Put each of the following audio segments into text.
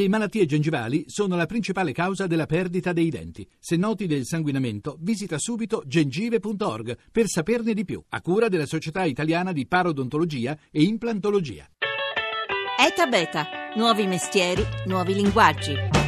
Le malattie gengivali sono la principale causa della perdita dei denti. Se noti del sanguinamento, visita subito gengive.org per saperne di più, a cura della Società Italiana di Parodontologia e Implantologia. ETA Beta, nuovi mestieri, nuovi linguaggi.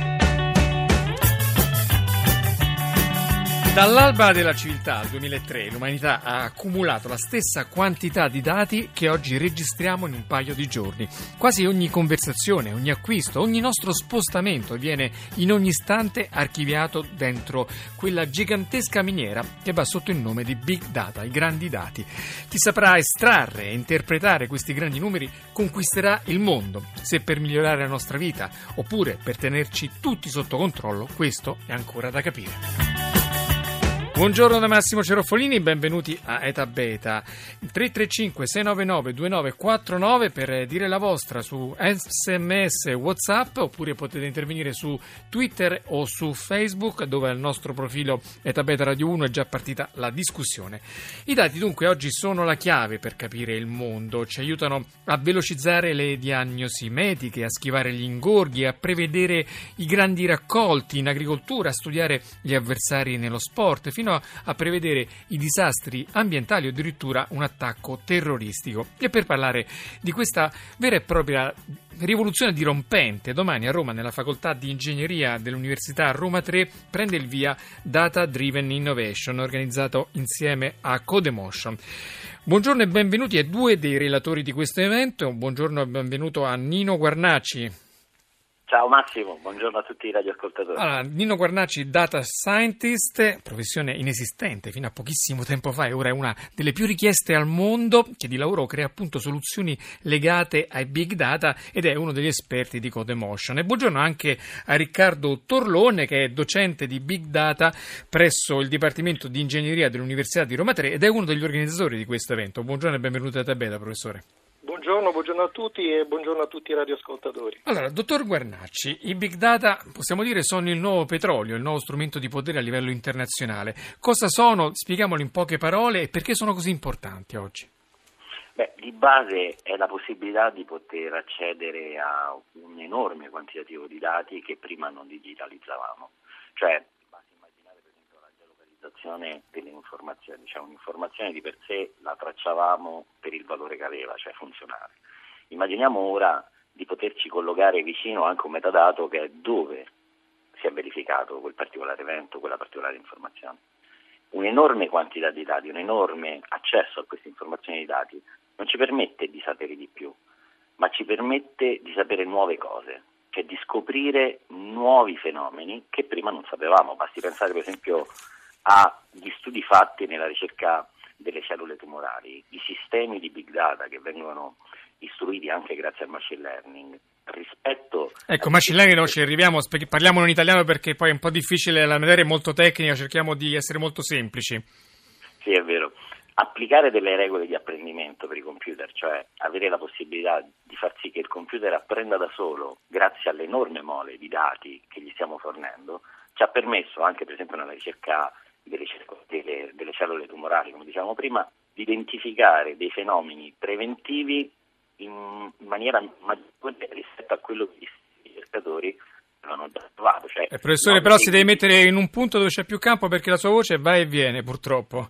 Dall'alba della civiltà al 2003 l'umanità ha accumulato la stessa quantità di dati che oggi registriamo in un paio di giorni. Quasi ogni conversazione, ogni acquisto, ogni nostro spostamento viene in ogni istante archiviato dentro quella gigantesca miniera che va sotto il nome di Big Data, i grandi dati. Chi saprà estrarre e interpretare questi grandi numeri conquisterà il mondo. Se per migliorare la nostra vita oppure per tenerci tutti sotto controllo, questo è ancora da capire. Buongiorno da Massimo Ceroffolini, benvenuti a Eta Beta. 335 699 2949 per dire la vostra su sms whatsapp oppure potete intervenire su Twitter o su Facebook dove al nostro profilo Eta Beta Radio 1 è già partita la discussione. I dati dunque oggi sono la chiave per capire il mondo, ci aiutano a velocizzare le diagnosi mediche, a schivare gli ingorghi, a prevedere i grandi raccolti in agricoltura, a studiare gli avversari nello sport, fino a prevedere i disastri ambientali o addirittura un attacco terroristico. E per parlare di questa vera e propria rivoluzione dirompente, domani a Roma, nella facoltà di ingegneria dell'Università Roma 3, prende il via Data Driven Innovation, organizzato insieme a Codemotion. Buongiorno e benvenuti a due dei relatori di questo evento. Buongiorno e benvenuto a Nino Guarnaci. Ciao Massimo, buongiorno a tutti i radioascoltatori. Allora, Nino Guarnaci, data scientist, professione inesistente fino a pochissimo tempo fa e ora è una delle più richieste al mondo, che di lavoro crea appunto soluzioni legate ai big data ed è uno degli esperti di Codemotion. E buongiorno anche a Riccardo Torlone, che è docente di big data presso il Dipartimento di Ingegneria dell'Università di Roma 3 ed è uno degli organizzatori di questo evento. Buongiorno e benvenuto a Tabeta, professore. Buongiorno, buongiorno, a tutti e buongiorno a tutti i radioascoltatori. Allora, dottor Guarnacci, i big data possiamo dire sono il nuovo petrolio, il nuovo strumento di potere a livello internazionale. Cosa sono? Spieghiamolo in poche parole e perché sono così importanti oggi? Beh, di base è la possibilità di poter accedere a un enorme quantitativo di dati che prima non digitalizzavamo. Cioè, valorizzazione delle informazioni, cioè un'informazione di per sé la tracciavamo per il valore che aveva, cioè funzionale. Immaginiamo ora di poterci collocare vicino anche un metadato che è dove si è verificato quel particolare evento, quella particolare informazione. Un'enorme quantità di dati, un enorme accesso a queste informazioni di dati non ci permette di sapere di più, ma ci permette di sapere nuove cose, cioè di scoprire nuovi fenomeni che prima non sapevamo. Basti pensare per esempio agli studi fatti nella ricerca delle cellule tumorali, i sistemi di big data che vengono istruiti anche grazie al machine learning. Rispetto ecco, machine learning non ci arriviamo, parliamolo in italiano perché poi è un po' difficile, la materia è molto tecnica, cerchiamo di essere molto semplici. Sì, è vero. Applicare delle regole di apprendimento per i computer, cioè avere la possibilità di far sì che il computer apprenda da solo grazie all'enorme mole di dati che gli stiamo fornendo, ci ha permesso anche per esempio nella ricerca delle, delle, delle cellule tumorali, come dicevamo prima, di identificare dei fenomeni preventivi in maniera maggiore rispetto a quello che i ricercatori già trovato. Cioè, eh, professore, però si deve mettere in un punto dove c'è più campo perché la sua voce va e viene, purtroppo.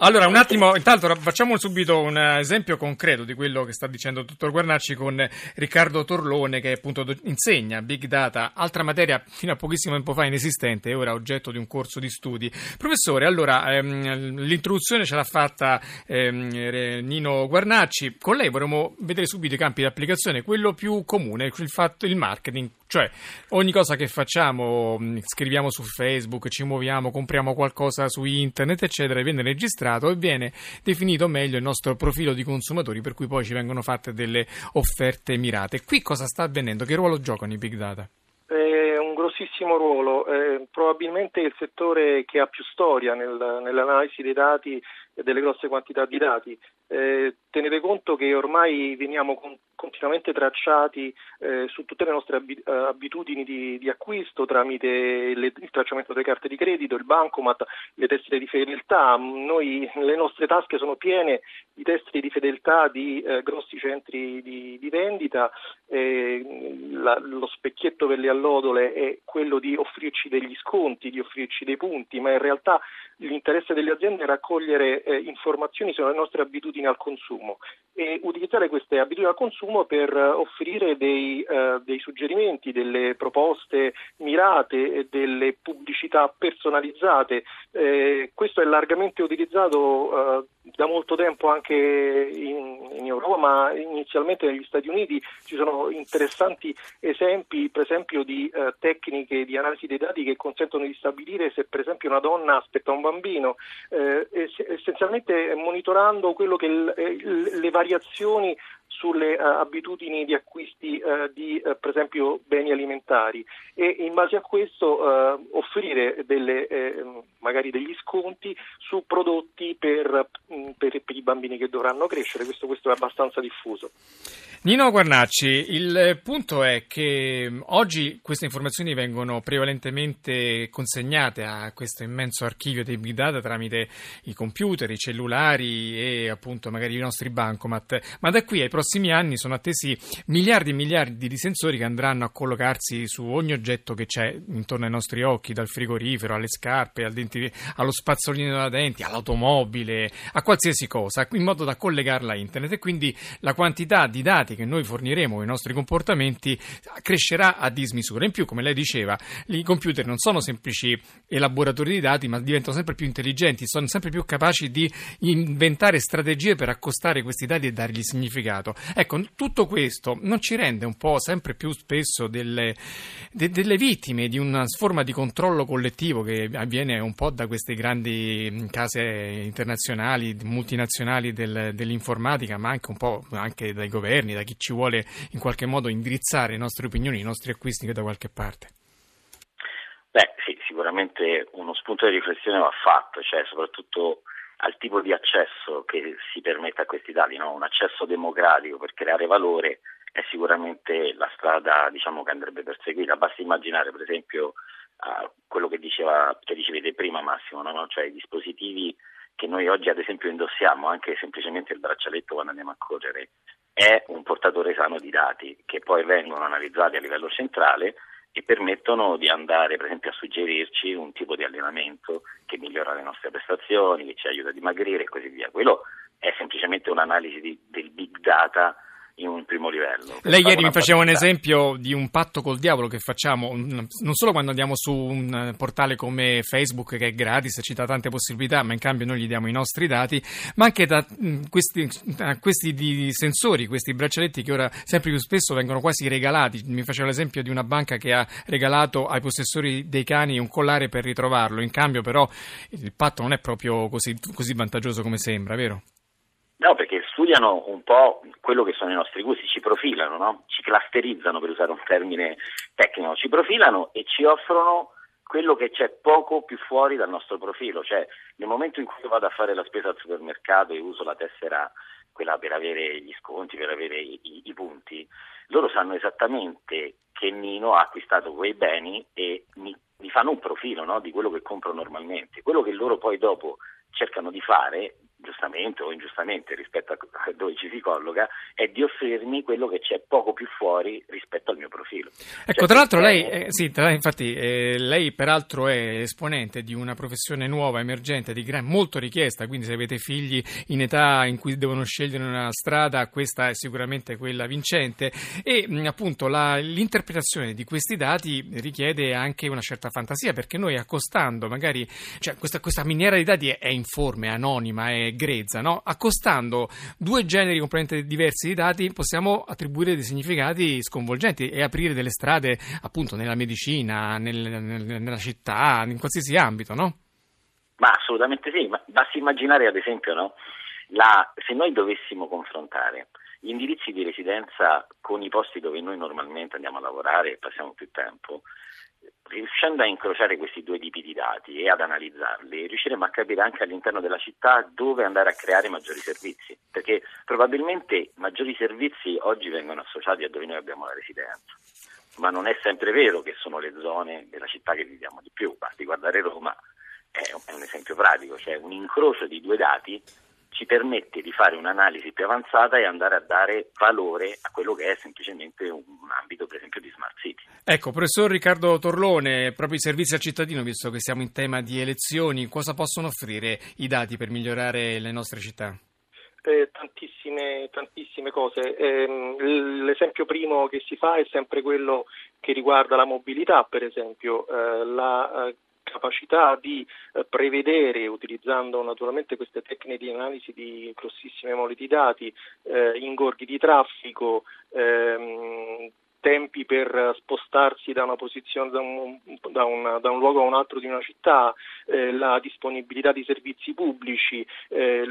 Allora, un attimo, intanto facciamo subito un esempio concreto di quello che sta dicendo il dottor Guarnacci con Riccardo Torlone, che appunto insegna Big Data, altra materia fino a pochissimo tempo fa inesistente e ora oggetto di un corso di studi. Professore, allora, ehm, l'introduzione ce l'ha fatta ehm, Nino Guarnacci. Con lei vorremmo vedere subito i campi di applicazione, quello più comune, il, fatto, il marketing, cioè ogni cosa che facciamo, scriviamo su Facebook, ci muoviamo, compriamo qualcosa su internet, eccetera, viene registrato e viene definito meglio il nostro profilo di consumatori per cui poi ci vengono fatte delle offerte mirate. Qui cosa sta avvenendo? Che ruolo giocano i big data? È un grossissimo ruolo, eh, probabilmente il settore che ha più storia nel, nell'analisi dei dati e delle grosse quantità di dati. Eh, tenete conto che ormai veniamo con, continuamente tracciati eh, su tutte le nostre eh, abitudini di, di, acquisto tramite le, il tracciamento delle carte di credito, il bancomat, le tessere di fedeltà. Noi, le nostre tasche sono piene di tessere di fedeltà di eh, grossi centri di, di vendita. La, lo specchietto per le allodole è quello di offrirci degli sconti, di offrirci dei punti, ma in realtà l'interesse delle aziende è raccogliere eh, informazioni sulle nostre abitudini al consumo e utilizzare queste abitudini al consumo per eh, offrire dei, eh, dei, suggerimenti, delle proposte mirate e delle pubblicità personalizzate. Eh, questo è largamente utilizzato eh, da molto tempo anche in, in, Europa, ma inizialmente negli Stati Uniti ci sono interessanti esempi, per esempio, di eh, tecniche di analisi dei dati che consentono di stabilire se, per esempio, una donna aspetta un bambino, eh, essenzialmente monitorando quello che le variazioni sulle uh, abitudini di acquisti uh, di uh, per esempio beni alimentari. E in base a questo offrire delle, magari degli sconti su prodotti per, mm, per, per, i bambini che dovranno crescere, questo, questo è abbastanza diffuso. Nino Guarnacci, il punto è che oggi queste informazioni vengono prevalentemente consegnate a questo immenso archivio dei big data tramite i computer, i cellulari e appunto magari i nostri bancomat, ma da qui ai prossimi anni sono attesi miliardi e miliardi di sensori che andranno a collocarsi su ogni oggetto che c'è intorno ai nostri occhi, dal frigorifero alle scarpe, al denti, allo spazzolino da denti, all'automobile, a qualsiasi cosa, in modo da collegarla a internet e quindi la quantità di dati che noi forniremo ai nostri comportamenti crescerà a dismisura. In più, come lei diceva, i computer non sono semplici elaboratori di dati, ma diventano sempre più intelligenti, sono sempre più capaci di inventare strategie per accostare questi dati e dargli significato. Ecco, tutto questo non ci rende un po' sempre più spesso delle, de, delle vittime di una forma di controllo collettivo che avviene un po' da queste grandi case internazionali, multinazionali del, dell'informatica, ma anche un po' anche dai governi, da chi ci vuole in qualche modo indirizzare le nostre opinioni, i nostri acquisti da qualche parte? Beh, sì, sicuramente uno spunto di riflessione va fatto, cioè soprattutto al tipo di accesso che si permette a questi dati, no? un accesso democratico per creare valore è sicuramente la strada diciamo, che andrebbe perseguita. Basta immaginare per esempio uh, quello che, diceva, che dicevete prima Massimo, no? cioè i dispositivi che noi oggi ad esempio indossiamo, anche semplicemente il braccialetto quando andiamo a correre, è un portatore sano di dati che poi vengono analizzati a livello centrale e permettono di andare per esempio a suggerirci un tipo di allenamento che migliora le nostre prestazioni, che ci aiuta a dimagrire e così via. Quello è semplicemente un'analisi di, del big data in un primo livello. Lei ieri mi faceva un esempio di un patto col diavolo che facciamo non solo quando andiamo su un portale come Facebook che è gratis, ci dà tante possibilità, ma in cambio noi gli diamo i nostri dati, ma anche da questi, questi sensori, questi braccialetti che ora sempre più spesso vengono quasi regalati. Mi faceva l'esempio di una banca che ha regalato ai possessori dei cani un collare per ritrovarlo, in cambio però il patto non è proprio così, così vantaggioso come sembra, vero? No, perché studiano un po' quello che sono i nostri gusti, ci profilano, no? ci clusterizzano per usare un termine tecnico, ci profilano e ci offrono quello che c'è poco più fuori dal nostro profilo, cioè nel momento in cui vado a fare la spesa al supermercato e uso la tessera, quella per avere gli sconti, per avere i, i punti, loro sanno esattamente che Nino ha acquistato quei beni e mi, mi fanno un profilo no? di quello che compro normalmente. Quello che loro poi dopo cercano di fare giustamente o ingiustamente rispetto a dove ci si colloca, è di offrirmi quello che c'è poco più fuori rispetto al mio profilo. Ecco, cioè, tra l'altro lei, eh, sì, tra, infatti, eh, lei peraltro è esponente di una professione nuova, emergente, di gran, molto richiesta, quindi se avete figli in età in cui devono scegliere una strada, questa è sicuramente quella vincente e mh, appunto la, l'interpretazione di questi dati richiede anche una certa fantasia, perché noi accostando magari, cioè questa, questa miniera di dati è, è informe, anonima, è grezza, no? accostando due generi completamente diversi di dati possiamo attribuire dei significati sconvolgenti e aprire delle strade appunto nella medicina, nel, nel, nella città, in qualsiasi ambito, no? Ma assolutamente sì, ma basta immaginare ad esempio no? La, se noi dovessimo confrontare gli indirizzi di residenza con i posti dove noi normalmente andiamo a lavorare e passiamo più tempo, riuscendo a incrociare questi due tipi di dati e ad analizzarli, riusciremo a capire anche all'interno della città dove andare a creare maggiori servizi, perché probabilmente maggiori servizi oggi vengono associati a dove noi abbiamo la residenza, ma non è sempre vero che sono le zone della città che viviamo di più, basti guardare Roma, è un esempio pratico, cioè un incrocio di due dati ci permette di fare un'analisi più avanzata e andare a dare valore a quello che è semplicemente un, ambito, per esempio, di smart city. Ecco, professor Riccardo Torlone, proprio i servizi al cittadino, visto che siamo in tema di elezioni, cosa possono offrire i dati per migliorare le nostre città? Eh, tantissime, tantissime, cose. Eh, l'esempio primo che si fa è sempre quello che riguarda la mobilità, per esempio. Eh, la eh, capacità di eh, prevedere, utilizzando naturalmente queste tecniche di analisi di grossissime mole di dati, eh, ingorghi di traffico, ehm, tempi per spostarsi da una da un, da un, da un luogo a un altro di una città, eh, la disponibilità di servizi pubblici, eh,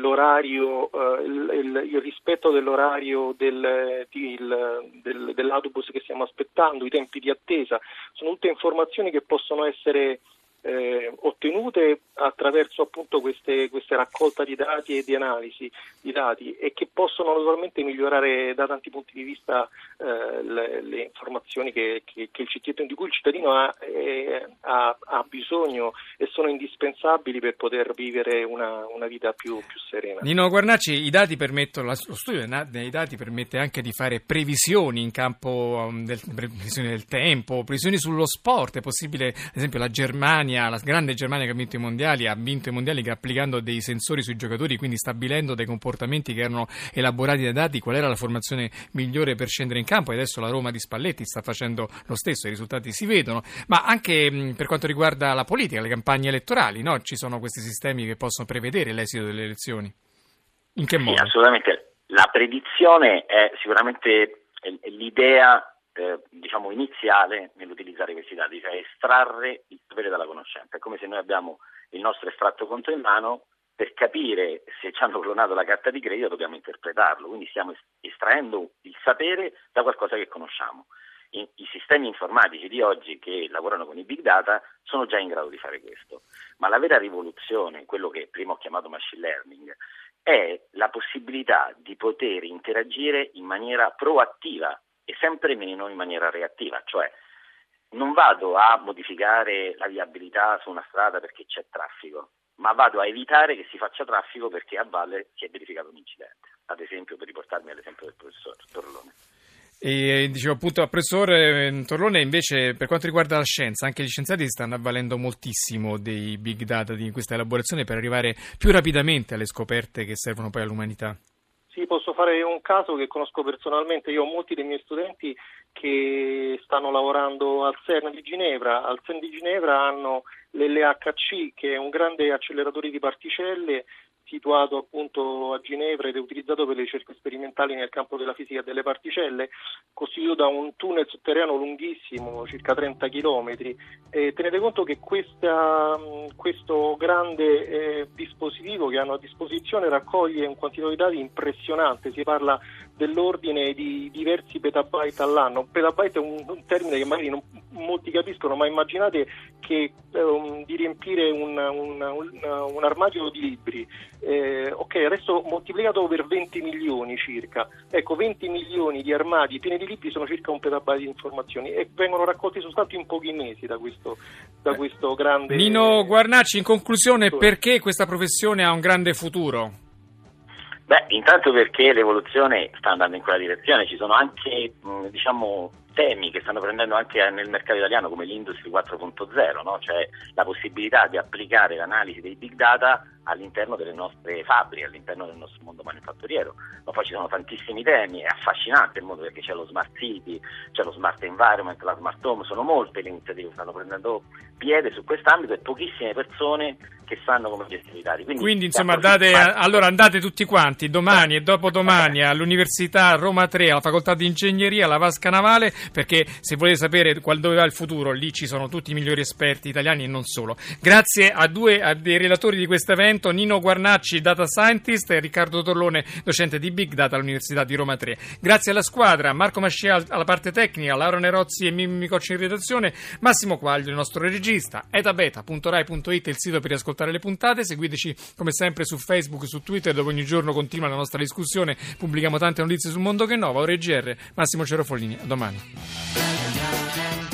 eh, il, il, rispetto dell'orario del, del, del, dell'autobus che stiamo aspettando, i tempi di attesa, sono tutte informazioni che possono essere eh, ottenute attraverso appunto queste, queste raccolta di dati e di analisi di dati e che possono naturalmente migliorare da tanti punti di vista eh, le, le, informazioni che, che, che di cui il cittadino ha, eh, ha, ha, bisogno e sono indispensabili per poter vivere una, una vita più, più, serena. Nino Guarnacci, i dati permettono, lo studio dei dati permette anche di fare previsioni in campo um, del, previsioni del tempo, previsioni sullo sport, è possibile ad esempio la Germania Germania, la grande Germania che ha vinto i mondiali, ha vinto i mondiali applicando dei sensori sui giocatori, quindi stabilendo dei comportamenti che erano elaborati dai dati, qual era la formazione migliore per scendere in campo e adesso la Roma di Spalletti sta facendo lo stesso, i risultati si vedono, ma anche per quanto riguarda la politica, le campagne elettorali, no? ci sono questi sistemi che possono prevedere l'esito delle elezioni. In che modo? Sì, assolutamente. La predizione è sicuramente l'idea eh, diciamo iniziale nell'utilizzare questi dati, cioè estrarre il sapere dalla conoscenza. È come se noi abbiamo il nostro estratto conto in mano, per capire se ci hanno clonato la carta di credito dobbiamo interpretarlo, quindi stiamo estraendo il sapere da qualcosa che conosciamo. I, I sistemi informatici di oggi che lavorano con i big data sono già in grado di fare questo, ma la vera rivoluzione, quello che prima ho chiamato machine learning, è la possibilità di poter interagire in maniera proattiva e sempre meno in maniera reattiva, cioè non vado a modificare la viabilità su una strada perché c'è traffico, ma vado a evitare che si faccia traffico perché a valle si è verificato un incidente, ad esempio per riportarmi all'esempio del professor Torlone. E dicevo appunto al professore eh, Torlone invece per quanto riguarda la scienza anche gli scienziati stanno avvalendo moltissimo dei big data di questa elaborazione per arrivare più rapidamente alle scoperte che servono poi all'umanità. Sì, posso fare un caso che conosco personalmente. Io ho molti dei miei studenti che stanno lavorando al CERN di Ginevra. Al CERN di Ginevra hanno l'LHC, che è un grande acceleratore di particelle situato appunto a Ginevra ed è utilizzato per le ricerche sperimentali nel campo della fisica delle particelle, costituito da un tunnel sotterraneo lunghissimo, circa 30 km. E tenete conto che questa, questo grande eh, dispositivo che hanno a disposizione raccoglie un quantità di dati impressionante, si parla dell'ordine di diversi petabyte all'anno. Petabyte è un, un termine che magari non molti capiscono, ma immaginate che, um, di riempire un, un, un, un, armadio di libri, eh, ok, adesso moltiplicato per 20 milioni circa, ecco 20 milioni di armadi pieni di libri sono circa un petabyte di informazioni e vengono raccolti soltanto in pochi mesi da questo, da questo grande... Nino Guarnacci, in conclusione, perché questa professione ha un grande futuro? Beh, intanto perché l'evoluzione sta andando in quella direzione, ci sono anche diciamo, temi che stanno prendendo anche nel mercato italiano come l'Industry 4.0, no? cioè la possibilità di applicare l'analisi dei big data all'interno delle nostre fabbriche, all'interno del nostro mondo manifatturiero. Ma poi ci sono tantissimi temi, è affascinante il mondo perché c'è lo smart city, c'è lo smart environment, la smart home, sono molte le iniziative che stanno prendendo piede su quest'ambito e pochissime persone che sanno come gestire i dati. Quindi, Quindi insomma, andate, allora andate tutti quanti domani e dopodomani all'Università Roma 3, alla Facoltà di Ingegneria, alla Vasca Navale, perché se volete sapere qual, dove va il futuro, lì ci sono tutti i migliori esperti italiani e non solo. Grazie a due a dei relatori di questo evento appuntamento. Nino Guarnacci, data scientist, e Riccardo Torlone, docente di Big Data all'Università di Roma 3. Grazie alla squadra, Marco Mascia alla parte tecnica, Laura Nerozzi e Mimmi Cocci in redazione, Massimo Quaglio, il nostro regista, etabeta.rai.it il sito per riascoltare le puntate, seguiteci come sempre su Facebook e su Twitter dove ogni giorno continua la nostra discussione, pubblichiamo tante notizie sul mondo che è nova, ora Massimo Cerofolini, a domani.